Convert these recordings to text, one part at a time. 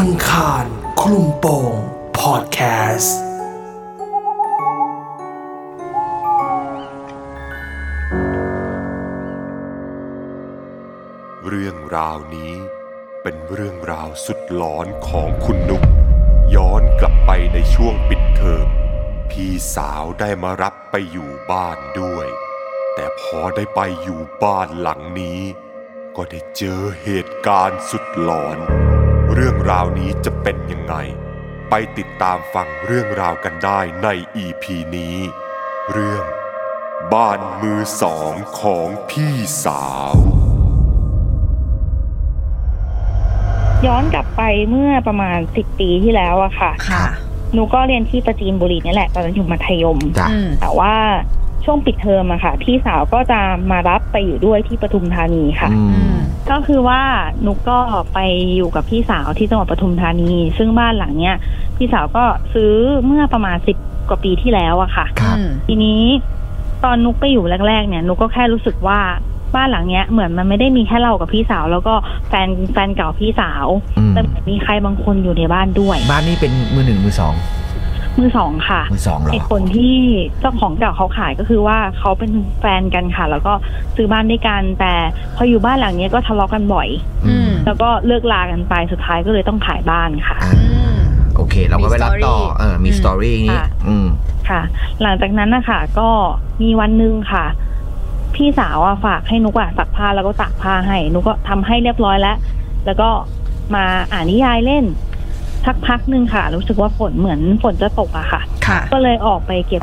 อังคารคลุมโปงพอดแคสต์เรื่องราวนี้เป็นเรื่องราวสุดหลอนของคุณนุก ย้อนกลับไปในช่วงปิดเทอมพี่สาวได้มารับไปอยู่บ้านด้วย แต่พอได้ไปอยู่บ้านหลังนี้ ก็ได้เจอเหตุการณ์สุดหลอน เรื่องราวนี้จะเป็นยังไง ไปติดตามฟังเรื่องราวกันได้ในอีพีนี้ เรื่อง บ้านมือสองของพี่สาว ย้อนกลับไปเมื่อประมาณสิบปีที่แล้วอะค่ะ ค่ะ หนูก็เรียนที่ประจีนบุรีนี่แหละ ตอนนั้นอยู่มัธยม จ้ะอืมแต่ว่า ช่วงปิดเทอมอะค่ะ พี่สาวก็จะมารับไปอยู่ด้วยที่ปทุมธานีค่ะอือืมมก็คือว่านุกก็ไปอยู่กับพี่สาวที่จังหวัดปทุมธานี ซึ่งบ้านหลังเนี้ยพี่สาวก็ซื้อเมื่อประมาณสิบกว่าปีที่แล้วอะค่ะครับอืมทีนี้ตอนนุกไปอยู่แรกๆเนี่ย นุกก็แค่รู้สึกว่าบ้านหลังเนี้ยเหมือนมันไม่ได้มีแค่เรากับพี่สาว แล้วก็แฟนแฟนเก่าพี่สาวอืมแต่เหมือนมีใครบางคนอยู่ในบ้านด้วย บ้านนี้เป็นมือหนึ่งมือสอง มือสองค่ะมือสองเหรอไอคนที่เจ้าของเก่าเขาขายก็คือว่าเขาเป็นแฟนกันค่ะ แล้วก็ซื้อบ้านด้วยกันแต่พออยู่บ้านหลังเนี้ยก็ทะเลาะกันบ่อยอืมแล้วก็เลิกลากันไปสุดท้ายก็เลยต้องขายบ้านค่ะอ่าอืมโอเค เราก็ไปรับต่อมี story เออมีอืมสตอรี่อย่างนี้ค่ะอืมค่ะ หลังจากนั้นนะคะก็มีวันหนึ่งค่ะ พี่สาวอะฝากให้นุกอะซักผ้าแล้วก็ตากผ้าให้นุกก็ทำให้เรียบร้อยแล้ว แล้วก็มาอ่านนิยายเล่น สักพักหนึ่งค่ะ รู้สึกว่าฝนเหมือนฝนจะตกอะค่ะ ค่ะ ก็เลยออกไปเก็บ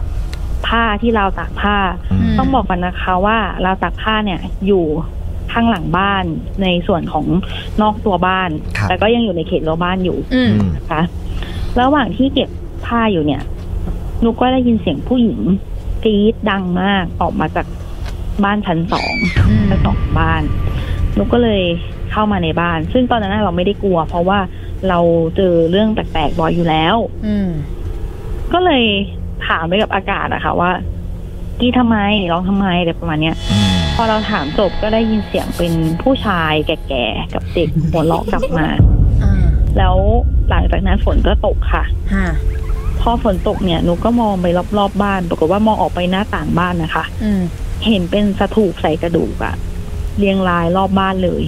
ผ้าที่ราวตากผ้า อืม ต้องบอกกันนะคะว่าราวตากผ้าเนี่ยอยู่ข้างหลังบ้านในส่วนของนอกตัวบ้าน ครับ แต่ก็ยังอยู่ในเขตรั้วบ้านอยู่ อืมอืมนะคะระหว่างที่เก็บผ้าอยู่เนี่ยนุกก็ได้ยินเสียงผู้หญิงกรีดดังมากออกมาจากบ้านชั้นสองอืม ชั้นสองของบ้านนุกก็เลยเข้ามาในบ้าน ซึ่งตอนนั้นเราไม่ได้กลัว เพราะว่า เราเจอเรื่องแปลกๆบ่อยอยู่แล้ว อืมก็เลยถามไปกับอากาศอะค่ะว่ากี้ทำไมร้องทำไมอะไรประมาณเนี้ยอืมพอเราถามจบก็ได้ยินเสียงเป็นผู้ชายแก่ๆกับเด็กหัวเราะกลับมาอ่าแล้วหลังจากนั้นฝนก็ตกค่ะฮะพอฝนตกเนี่ยหนูก็มองไปรอบๆบบ้าน ปรากฏว่ามองออกไปหน้าต่างบ้านนะคะอืมเห็นเป็นสถูปใส่กระดูกอะเรียงรายรอบบ้านเลย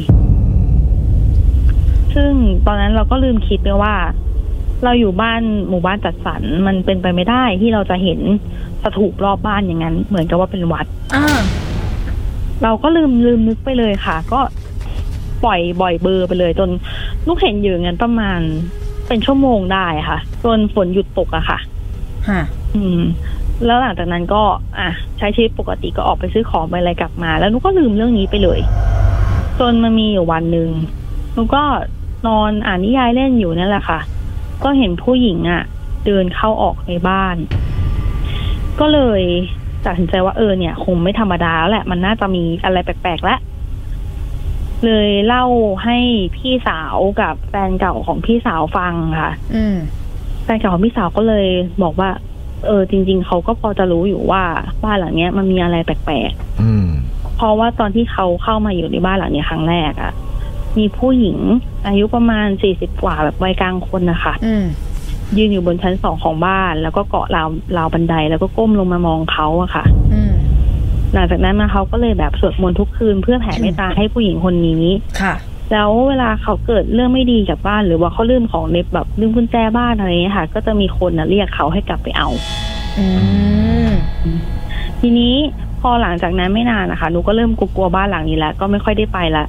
ซึ่งตอนนั้นเราก็ลืมคิดไปว่า เราอยู่บ้านหมู่บ้านจัดสรรมันเป็นไปไม่ได้ที่เราจะเห็นสถูปรอบบ้านอย่างนั้น เหมือนกับว่าเป็นวัดอ่าเราก็ลืมลืมนึกไปเลยค่ะ ก็ปล่อยบ่อยเบอร์ไปเลย จนลูกเห็นอยู่อย่างนั้นประมาณเป็นชั่วโมงได้ค่ะจนฝนหยุดตกอะค่ะฮะอืม แล้วหลังจากนั้นก็ อะ ใช้ชีวิตปกติก็ออกไปซื้อของไปอะไรกลับมา แล้วนุกก็ลืมเรื่องนี้ไปเลย จนมันมีอยู่วันหนึ่งนุกก็ นอนอ่านนิยายเล่นอยู่นั่นแหละค่ะ ก็เห็นผู้หญิงอะ่ะ เดินเข้าออกในบ้าน ก็เลยตัดสินใจว่าเออเนี่ย คงไม่ธรรมดาแล้วแหละ มันน่าจะมีอะไรแปลกๆแล้วเลยเล่าให้พี่สาวกับแฟนเก่าของพี่สาวฟังค่ะ อืมแฟนเก่าของพี่สาวก็เลยบอกว่า เออ จริง ๆเขาก็พอจะรู้อยู่ว่าบ้านหลังเนี้ยมันมีอะไรแปลกอืมๆเพราะว่าตอนที่เขาเข้ามาอยู่ในบ้านหลังเนี้ยครั้งแรกอะ่ะ มีผู้หญิงอายุประมาณสี่สิบกว่าแบบวัยกลางคนนะคะอืมยืนอยู่บนชั้นสองของบ้าน แล้วก็เกาะราวราวบันไดแล้วก็ก้มลงมามองเขาอะค่ะอืมหลังจากนั้นมาเขาก็เลยแบบสวดมนต์ทุกคืนเพื่อแผ่เมตตาให้ผู้หญิงคนนี้ค่ะ แล้วเวลาเขาเกิดเรื่องไม่ดีกับบ้าน หรือว่าเขาลืมของในแบบลืมกุญแจบ้านอะไรอย่างเงี้ยค่ะ ก็จะมีคนนะเรียกเขาให้กลับไปเอาอืมทีนี้พอหลังจากนั้นไม่นานนะคะหนูก็เริ่มกลัวๆบ้านหลังนี้แล้ว ก็ไม่ค่อยได้ไปละ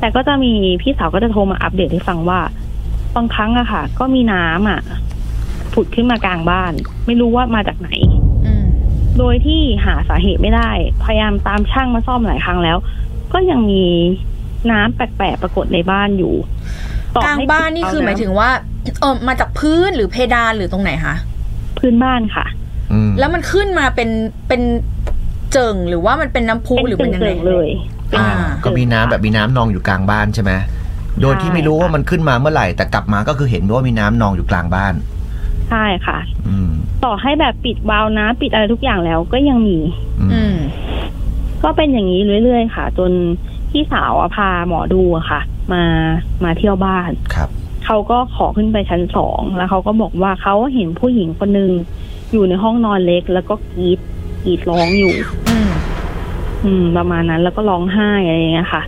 แต่ก็จะมีพี่สาวก็จะโทรมาอัปเดตให้ฟังว่าบางครั้งอะค่ะ ก็มีน้ำอะผุดขึ้นมากลางบ้าน ไม่รู้ว่ามาจากไหนอืมโดยที่หาสาเหตุไม่ได้ พยายามตามช่างมาซ่อมหลายครั้งแล้ว ก็ยังมีน้ำแปลกๆปรากฏในบ้านอยู่ต่อกลางให้บ้านนี่คือหมายถึงว่าเออมาจากพื้นหรือเพดานหรือตรงไหนคะพื้นบ้านค่ะอืมแล้วมันขึ้นมาเป็นเป็นเจิ่งหรือว่ามันเป็นน้ำพุเป็นหรือเป็นยังไงเกลือๆเลยเป็น อ่าก็มีน้ำแบบมีน้ำนองอยู่กลางบ้านใช่ไหมโดยที่ไม่รู้ว่ามันขึ้นมาเมื่อไหร่แต่กลับมาก็คือเห็นว่ามีน้ำนองอยู่กลางบ้าน ใช่ค่ะ อืม ต่อให้แบบปิดวาล์วน้ำปิดอะไรทุกอย่างแล้วก็ยังมี อือืม ม ก็เป็นอย่างนี้เรื่อยๆค่ะ จนพี่สาวอะพาหมอดูอะค่ะ มามาเที่ยวบ้าน ครับ เขาก็ขอขึ้นไปชั้นสองแล้วเขาก็บอกว่าเขาเห็นผู้หญิงคนหนึ่งอยู่ในห้องนอนเล็ก แล้วก็กรีดกรีดร้องอยู่ อืมอืม ประมาณนั้นแล้วก็ร้องไห้อะไรอย่างเงี้ยค่ะ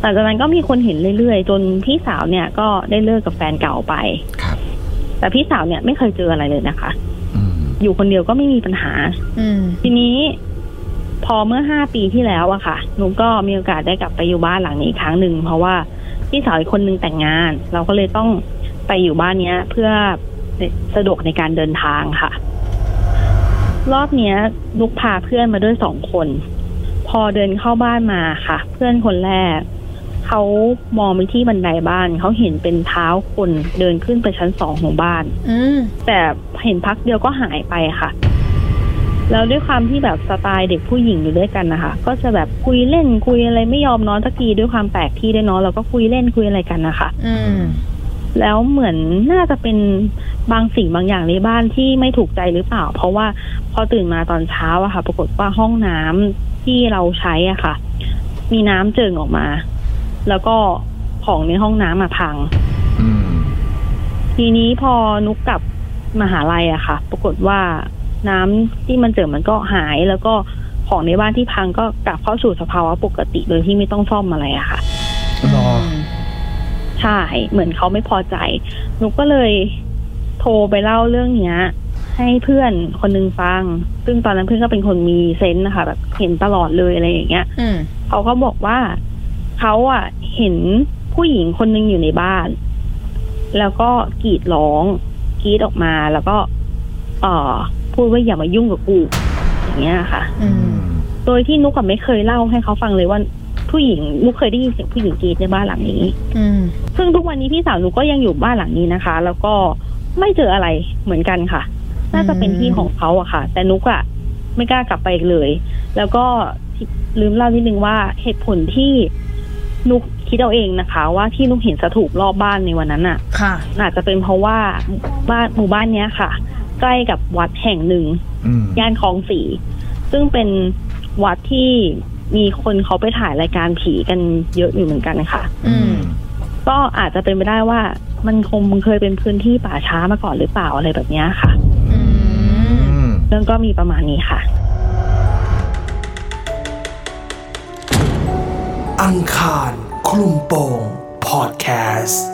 หลังจากนั้นก็มีคนเห็นเรื่อยๆ จนพี่สาวเนี่ยก็ได้เลิกกับแฟนเก่าไปครับ แต่พี่สาวเนี่ยไม่เคยเจออะไรเลยนะคะอืมอยู่คนเดียวก็ไม่มีปัญหา อืมทีนี้ พอเมื่อห้าปีที่แล้วอะค่ะหนูก็มีโอกาสได้กลับไปอยู่บ้านหลังนี้อีกครั้งหนึ่งเพราะว่าพี่สาวอีกคนนึงแต่งงาน เราก็เลยต้องไปอยู่บ้านเนี้ย เพื่อสะดวกในการเดินทางค่ะ รอบเนี้ยนุกพาเพื่อนมาด้วยสองคน พอเดินเข้าบ้านมาค่ะ เพื่อนคนแรกเขามองไปที่บันไดบ้านเขาเห็นเป็นเท้าคนเดินขึ้นไปชั้นสองของบ้านอืมแต่เห็นพักเดียวก็หายไปค่ะ แล้วด้วยความที่แบบสไตล์เด็กผู้หญิงอยู่ด้วยกันนะคะ ก็จะแบบคุยเล่นคุยอะไรไม่ยอมนอนสักทีด้วยความแปลกที่ด้วยเนาะเราก็คุยเล่นคุยอะไรกันนะคะอืมแล้วเหมือนน่าจะเป็นบางสิ่งบางอย่างในบ้านที่ไม่ถูกใจหรือเปล่า เพราะว่าพอตื่นมาตอนเช้าอะค่ะ ปรากฏว่าห้องน้ำ ที่เราใช้อะค่ะ มีน้ำเจิ่งออกมา แล้วก็ของในห้องน้ำอะพังอืมทีนี้พอนุกกลับมหาลัยอะค่ะ ปรากฏว่าน้ำที่มันเจอมันก็หายแล้วก็ของในบ้านที่พังก็กลับเข้าสู่สภาวะปกติโดยที่ไม่ต้องซ่อมอะไรอะค่ะรอใช่ เหมือนเขาไม่พอใจ นุกก็เลยโทรไปเล่าเรื่องเนี้ย ให้เพื่อนคนนึงฟัง ซึ่งตอนนั้นเพื่อนก็เป็นคนมีเซนส์นะคะแบบเห็นตลอดเลยอะไรอย่างเงี้ยอืมเขาก็บอกว่าเขาอะเห็นผู้หญิงคนหนึงอยู่ในบ้าน แล้วก็กรีดร้องกรีดออกมาแล้วก็ เอ่อพูดว่าอย่ามายุ่งกับกูอย่างเงี้ยค่ะ อืมโดยที่นุกกับไม่เคยเล่าให้เขาฟังเลยว่าผู้หญิงนุกเคยได้ยินเสียงผู้หญิงกรีดในบ้านหลังนี้ อืมซึ่งทุกวันนี้พี่สาวหนูก็ยังอยู่บ้านหลังนี้นะคะ แล้วก็ไม่เจออะไรเหมือนกันค่ะ น่าจะเป็นที่ของเขาอะค่ะ แต่นุกอะไม่กล้ากลับไปอีกเลย แล้วก็ลืมเล่านิดนึงว่าเหตุผลที่นุกคิดเอาเองนะคะ ว่าที่นุกเห็นสถูปรอบบ้านในวันนั้นอะค่ะอาจจะเป็นเพราะว่าบ้านหมู่บ้านเนี้ยค่ะ ใกล้กับวัดแห่งหนึ่งอืมย่านคลองสี่ซึ่งเป็นวัดที่มีคนเขาไปถ่ายรายการผีกันเยอะอยู่เหมือนกันค่ะ อืมก็อาจจะเป็นไปได้ว่ามันคงมันเคยเป็นพื้นที่ป่าช้ามาก่อนหรือเปล่าอะไรแบบเนี้ยค่ะอืมอืม เรื่องก็มีประมาณนี้ค่ะ อังคารคลุมโปงพอดแคสต์